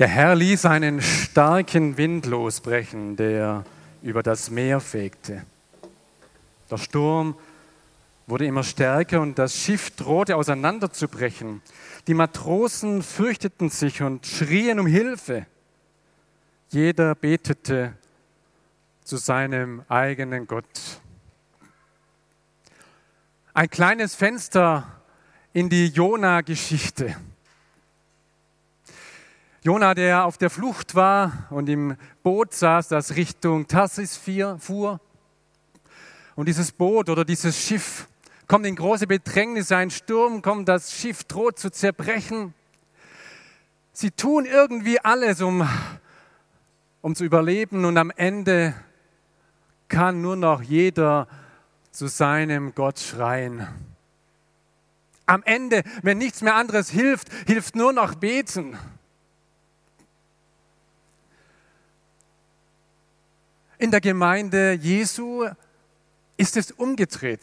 Der Herr ließ einen starken Wind losbrechen, der über das Meer fegte. Der Sturm wurde immer stärker und das Schiff drohte auseinanderzubrechen. Die Matrosen fürchteten sich und schrien um Hilfe. Jeder betete zu seinem eigenen Gott. Ein kleines Fenster in die Jona-Geschichte. Jona, der auf der Flucht war und im Boot saß, das Richtung Tarsis fuhr. Und dieses Boot oder dieses Schiff kommt in große Bedrängnis, ein Sturm kommt, das Schiff droht zu zerbrechen. Sie tun irgendwie alles, um, um zu überleben und am Ende kann nur noch jeder zu seinem Gott schreien. Am Ende, wenn nichts mehr anderes hilft, hilft nur noch beten. In der Gemeinde Jesu ist es umgedreht,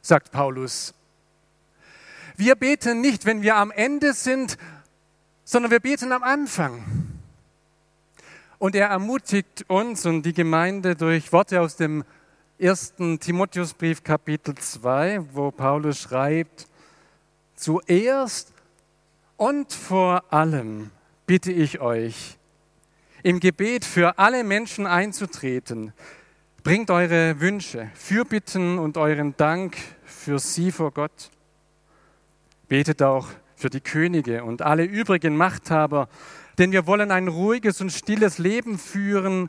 sagt Paulus. Wir beten nicht, wenn wir am Ende sind, sondern wir beten am Anfang. Und er ermutigt uns und die Gemeinde durch Worte aus dem ersten Timotheusbrief Kapitel 2, wo Paulus schreibt, zuerst und vor allem bitte ich euch, im Gebet für alle Menschen einzutreten. Bringt eure Wünsche, Fürbitten und euren Dank für sie vor Gott. Betet auch für die Könige und alle übrigen Machthaber, denn wir wollen ein ruhiges und stilles Leben führen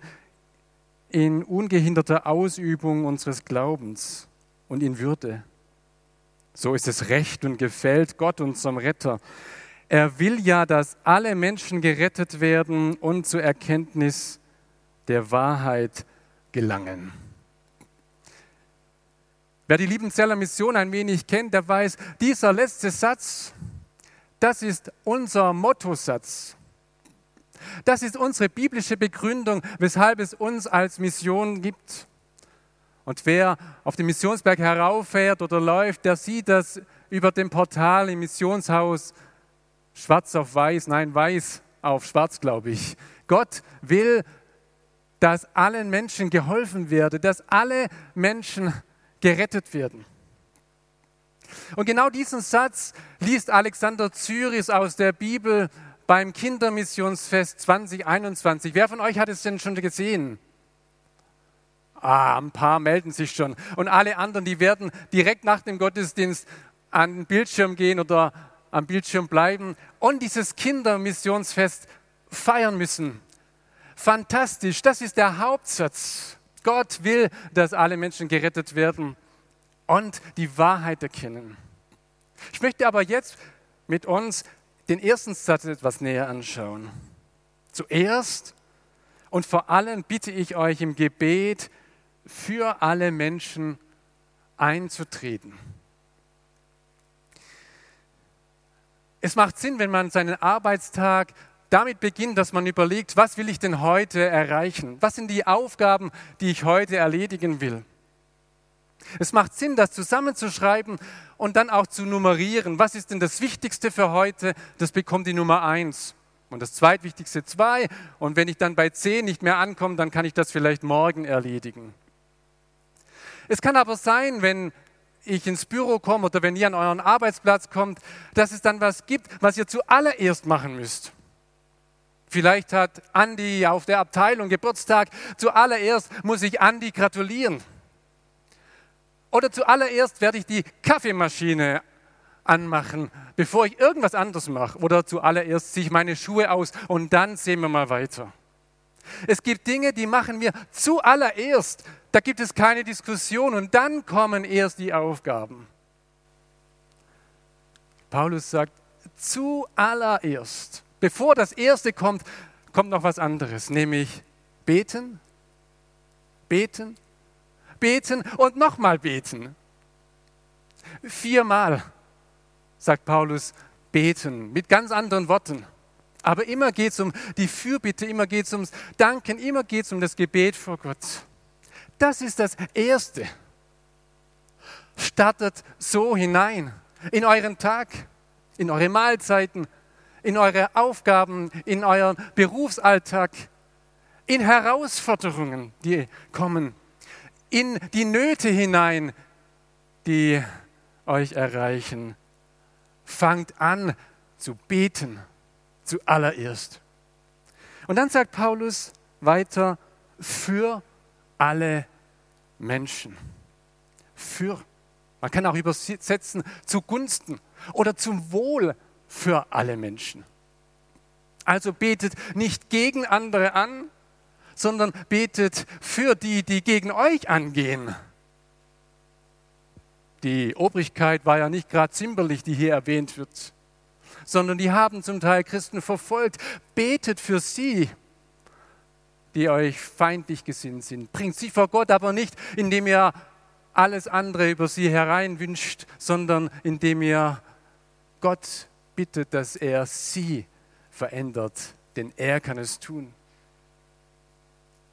in ungehinderter Ausübung unseres Glaubens und in Würde. So ist es recht und gefällt Gott, unserem Retter. Er will ja, dass alle Menschen gerettet werden und zur Erkenntnis der Wahrheit gelangen. Wer die Liebenzeller Mission ein wenig kennt, der weiß, dieser letzte Satz, das ist unser Mottosatz. Das ist unsere biblische Begründung, weshalb es uns als Mission gibt. Und wer auf den Missionsberg herauffährt oder läuft, der sieht das über dem Portal im Missionshaus schwarz auf weiß, nein, weiß auf schwarz, glaube ich. Gott will, dass allen Menschen geholfen werde, dass alle Menschen gerettet werden. Und genau diesen Satz liest Alexander Zyris aus der Bibel beim Kindermissionsfest 2021. Wer von euch hat es denn schon gesehen? Ah, ein paar melden sich schon. Und alle anderen, die werden direkt nach dem Gottesdienst an den Bildschirm gehen oder am Bildschirm bleiben und dieses Kindermissionsfest feiern müssen. Fantastisch, das ist der Hauptsatz. Gott will, dass alle Menschen gerettet werden und die Wahrheit erkennen. Ich möchte aber jetzt mit uns den ersten Satz etwas näher anschauen. Zuerst und vor allem bitte ich euch im Gebet für alle Menschen einzutreten. Es macht Sinn, wenn man seinen Arbeitstag damit beginnt, dass man überlegt, was will ich denn heute erreichen? Was sind die Aufgaben, die ich heute erledigen will? Es macht Sinn, das zusammenzuschreiben und dann auch zu nummerieren. Was ist denn das Wichtigste für heute? Das bekommt die Nummer eins. Und das zweitwichtigste zwei. Und wenn ich dann bei zehn nicht mehr ankomme, dann kann ich das vielleicht morgen erledigen. Es kann aber sein, wenn ich ins Büro komme oder wenn ihr an euren Arbeitsplatz kommt, dass es dann was gibt, was ihr zuallererst machen müsst. Vielleicht hat Andi auf der Abteilung Geburtstag. Zuallererst muss ich Andi gratulieren. Oder zuallererst werde ich die Kaffeemaschine anmachen, bevor ich irgendwas anderes mache. Oder zuallererst ziehe ich meine Schuhe aus und dann sehen wir mal weiter. Es gibt Dinge, die machen wir zuallererst. Da gibt es keine Diskussion und dann kommen erst die Aufgaben. Paulus sagt, Zuallererst, bevor das Erste kommt, kommt noch was anderes, nämlich beten, beten, beten und nochmal beten. Viermal, sagt Paulus, beten, mit ganz anderen Worten. Aber immer geht es um die Fürbitte, immer geht es ums Danken, immer geht es um das Gebet vor Gott. Das ist das Erste. Startet so hinein in euren Tag, in eure Mahlzeiten, in eure Aufgaben, in euren Berufsalltag, in Herausforderungen, die kommen, in die Nöte hinein, die euch erreichen. Fangt an zu beten zuallererst. Und dann sagt Paulus weiter, für alle Menschen. Für. Man kann auch übersetzen zugunsten oder zum Wohl für alle Menschen. Also betet nicht gegen andere an, sondern betet für die, die gegen euch angehen. Die Obrigkeit war ja nicht gerade zimperlich, die hier erwähnt wird, sondern die haben zum Teil Christen verfolgt. Betet für sie, die euch feindlich gesinnt sind. Bringt sie vor Gott aber nicht, indem ihr alles andere über sie hereinwünscht, sondern indem ihr Gott bittet, dass er sie verändert, denn er kann es tun.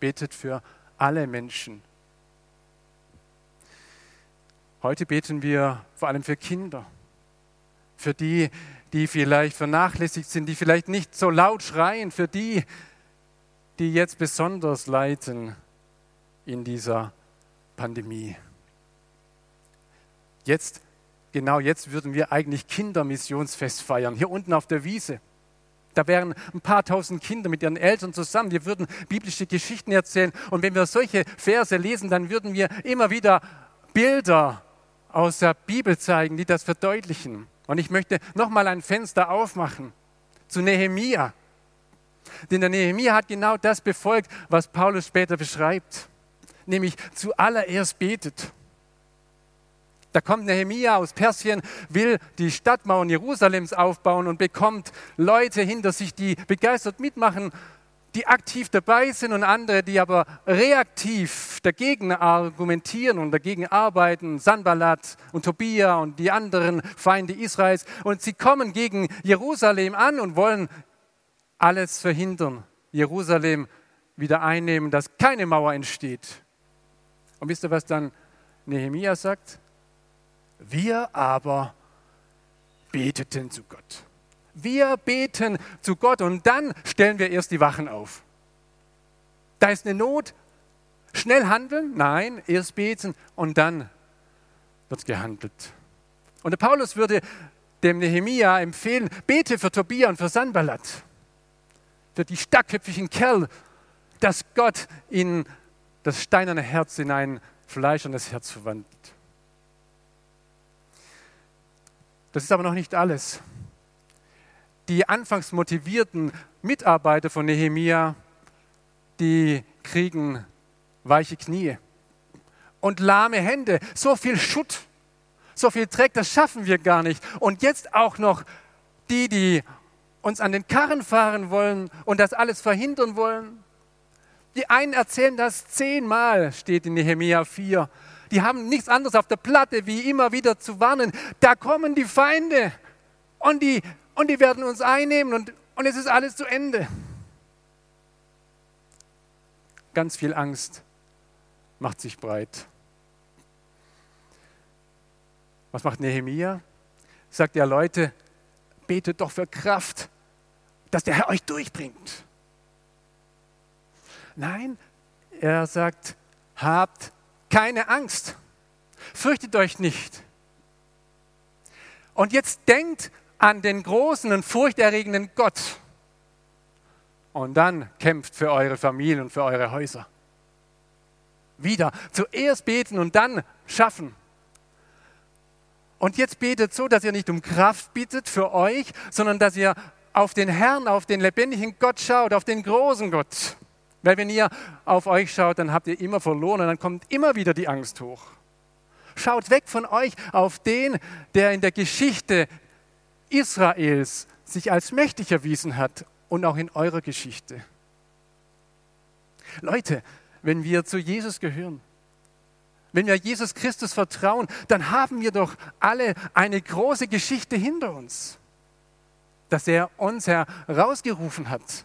Betet für alle Menschen. Heute beten wir vor allem für Kinder, für die, die vielleicht vernachlässigt sind, die vielleicht nicht so laut schreien, für die, die jetzt besonders leiden in dieser Pandemie. Jetzt genau jetzt würden wir eigentlich Kindermissionsfest feiern, hier unten auf der Wiese. Da wären ein paar tausend Kinder mit ihren Eltern zusammen. Wir würden biblische Geschichten erzählen. Und wenn wir solche Verse lesen, dann würden wir immer wieder Bilder aus der Bibel zeigen, die das verdeutlichen. Und ich möchte nochmal ein Fenster aufmachen zu Nehemia. Denn der Nehemia hat genau das befolgt, was Paulus später beschreibt. Nämlich zuallererst betet. Da kommt Nehemia aus Persien, will die Stadtmauern Jerusalems aufbauen und bekommt Leute hinter sich, die begeistert mitmachen, die aktiv dabei sind und andere, die aber reaktiv dagegen argumentieren und dagegen arbeiten, Sanballat und Tobia und die anderen Feinde Israels. Und sie kommen gegen Jerusalem an und wollen alles verhindern, Jerusalem wieder einnehmen, dass keine Mauer entsteht. Und wisst ihr, was dann Nehemia sagt? Wir aber beteten zu Gott. Wir beten zu Gott und dann stellen wir erst die Wachen auf. Da ist eine Not. Schnell handeln? Nein, erst beten und dann wird gehandelt. Und der Paulus würde dem Nehemia empfehlen, bete für Tobia und für Sanballat, für die starkköpfigen Kerl, dass Gott in das steinerne Herz in ein fleischernes Herz verwandelt. Das ist aber noch nicht alles. Die anfangs motivierten Mitarbeiter von Nehemia, die kriegen weiche Knie und lahme Hände. So viel Schutt, so viel Dreck, das schaffen wir gar nicht. Und jetzt auch noch die, die uns an den Karren fahren wollen und das alles verhindern wollen. Die einen erzählen das zehnmal, steht in Nehemia 4 die haben nichts anderes auf der Platte, wie immer wieder zu warnen. Da kommen die Feinde und die, und die werden uns einnehmen und, und es ist alles zu Ende. Ganz viel Angst macht sich breit. Was macht Nehemia? Sagt er, Leute, betet doch für Kraft, dass der Herr euch durchbringt. Nein, er sagt, habt keine Angst. Fürchtet euch nicht. Und jetzt denkt an den großen und furchterregenden Gott. Und dann kämpft für eure Familien und für eure Häuser. Wieder. Zuerst beten und dann schaffen. Und jetzt betet so, dass ihr nicht um Kraft bittet für euch, sondern dass ihr auf den Herrn, auf den lebendigen Gott schaut, auf den großen Gott. Weil wenn ihr auf euch schaut, dann habt ihr immer verloren und dann kommt immer wieder die Angst hoch. Schaut weg von euch auf den, der in der Geschichte Israels sich als mächtig erwiesen hat und auch in eurer Geschichte. Leute, wenn wir zu Jesus gehören, wenn wir Jesus Christus vertrauen, dann haben wir doch alle eine große Geschichte hinter uns, dass er uns herausgerufen hat,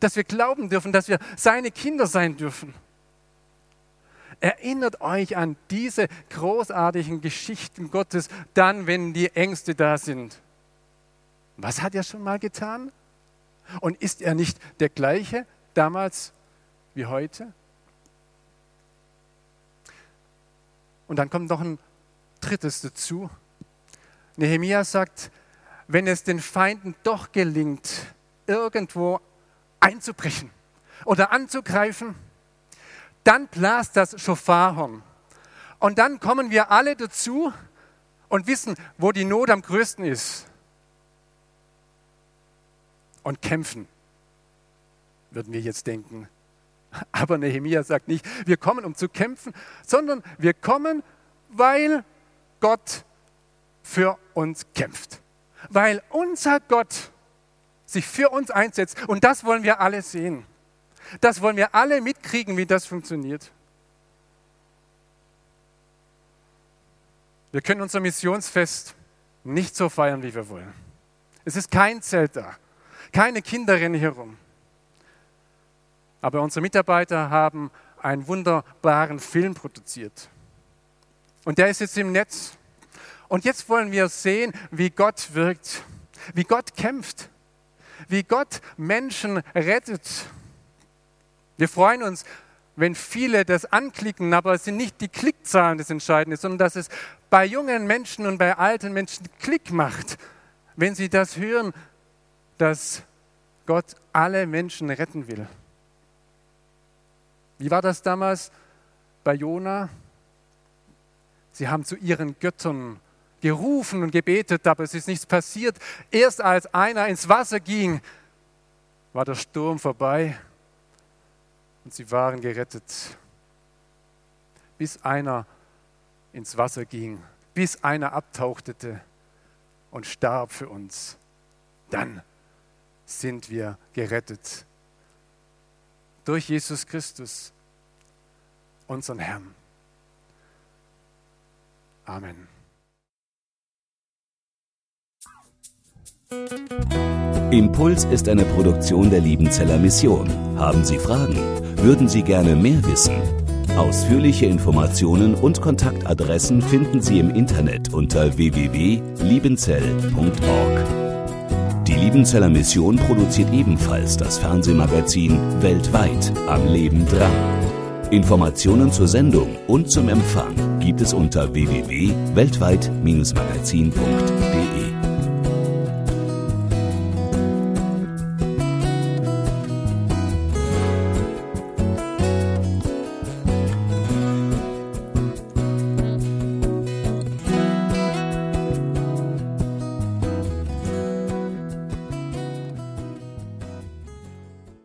dass wir glauben dürfen, dass wir seine Kinder sein dürfen. Erinnert euch an diese großartigen Geschichten Gottes, dann, wenn die Ängste da sind. Was hat er schon mal getan? Und ist er nicht der gleiche damals wie heute? Und dann kommt noch ein drittes dazu. Nehemia sagt, wenn es den Feinden doch gelingt, irgendwo einzubrechen oder anzugreifen, dann blast das Schofarhorn. Und dann kommen wir alle dazu und wissen, wo die Not am größten ist. Und kämpfen, würden wir jetzt denken. Aber Nehemiah sagt nicht, wir kommen, um zu kämpfen, sondern wir kommen, weil Gott für uns kämpft. Weil unser Gott sich für uns einsetzt. Und das wollen wir alle sehen. Das wollen wir alle mitkriegen, wie das funktioniert. Wir können unser Missionsfest nicht so feiern, wie wir wollen. Es ist kein Zelt da, keine Kinder rennen hier rum. Aber unsere Mitarbeiter haben einen wunderbaren Film produziert. Und der ist jetzt im Netz. Und jetzt wollen wir sehen, wie Gott wirkt, wie Gott kämpft, wie Gott Menschen rettet. Wir freuen uns, wenn viele das anklicken, aber es sind nicht die Klickzahlen das Entscheidende, sondern dass es bei jungen Menschen und bei alten Menschen Klick macht, wenn sie das hören, dass Gott alle Menschen retten will. Wie war das damals bei Jona? Sie haben zu ihren Göttern gerufen und gebetet, aber es ist nichts passiert. Erst als einer ins Wasser ging, war der Sturm vorbei und sie waren gerettet. Bis einer ins Wasser ging, bis einer abtauchtete und starb für uns. Dann sind wir gerettet durch Jesus Christus, unseren Herrn. Amen. Impuls ist eine Produktion der Liebenzeller Mission. Haben Sie Fragen? Würden Sie gerne mehr wissen? Ausführliche Informationen und Kontaktadressen finden Sie im Internet unter www.liebenzell.org. Die Liebenzeller Mission produziert ebenfalls das Fernsehmagazin Weltweit am Leben dran. Informationen zur Sendung und zum Empfang gibt es unter www.weltweit-magazin.de.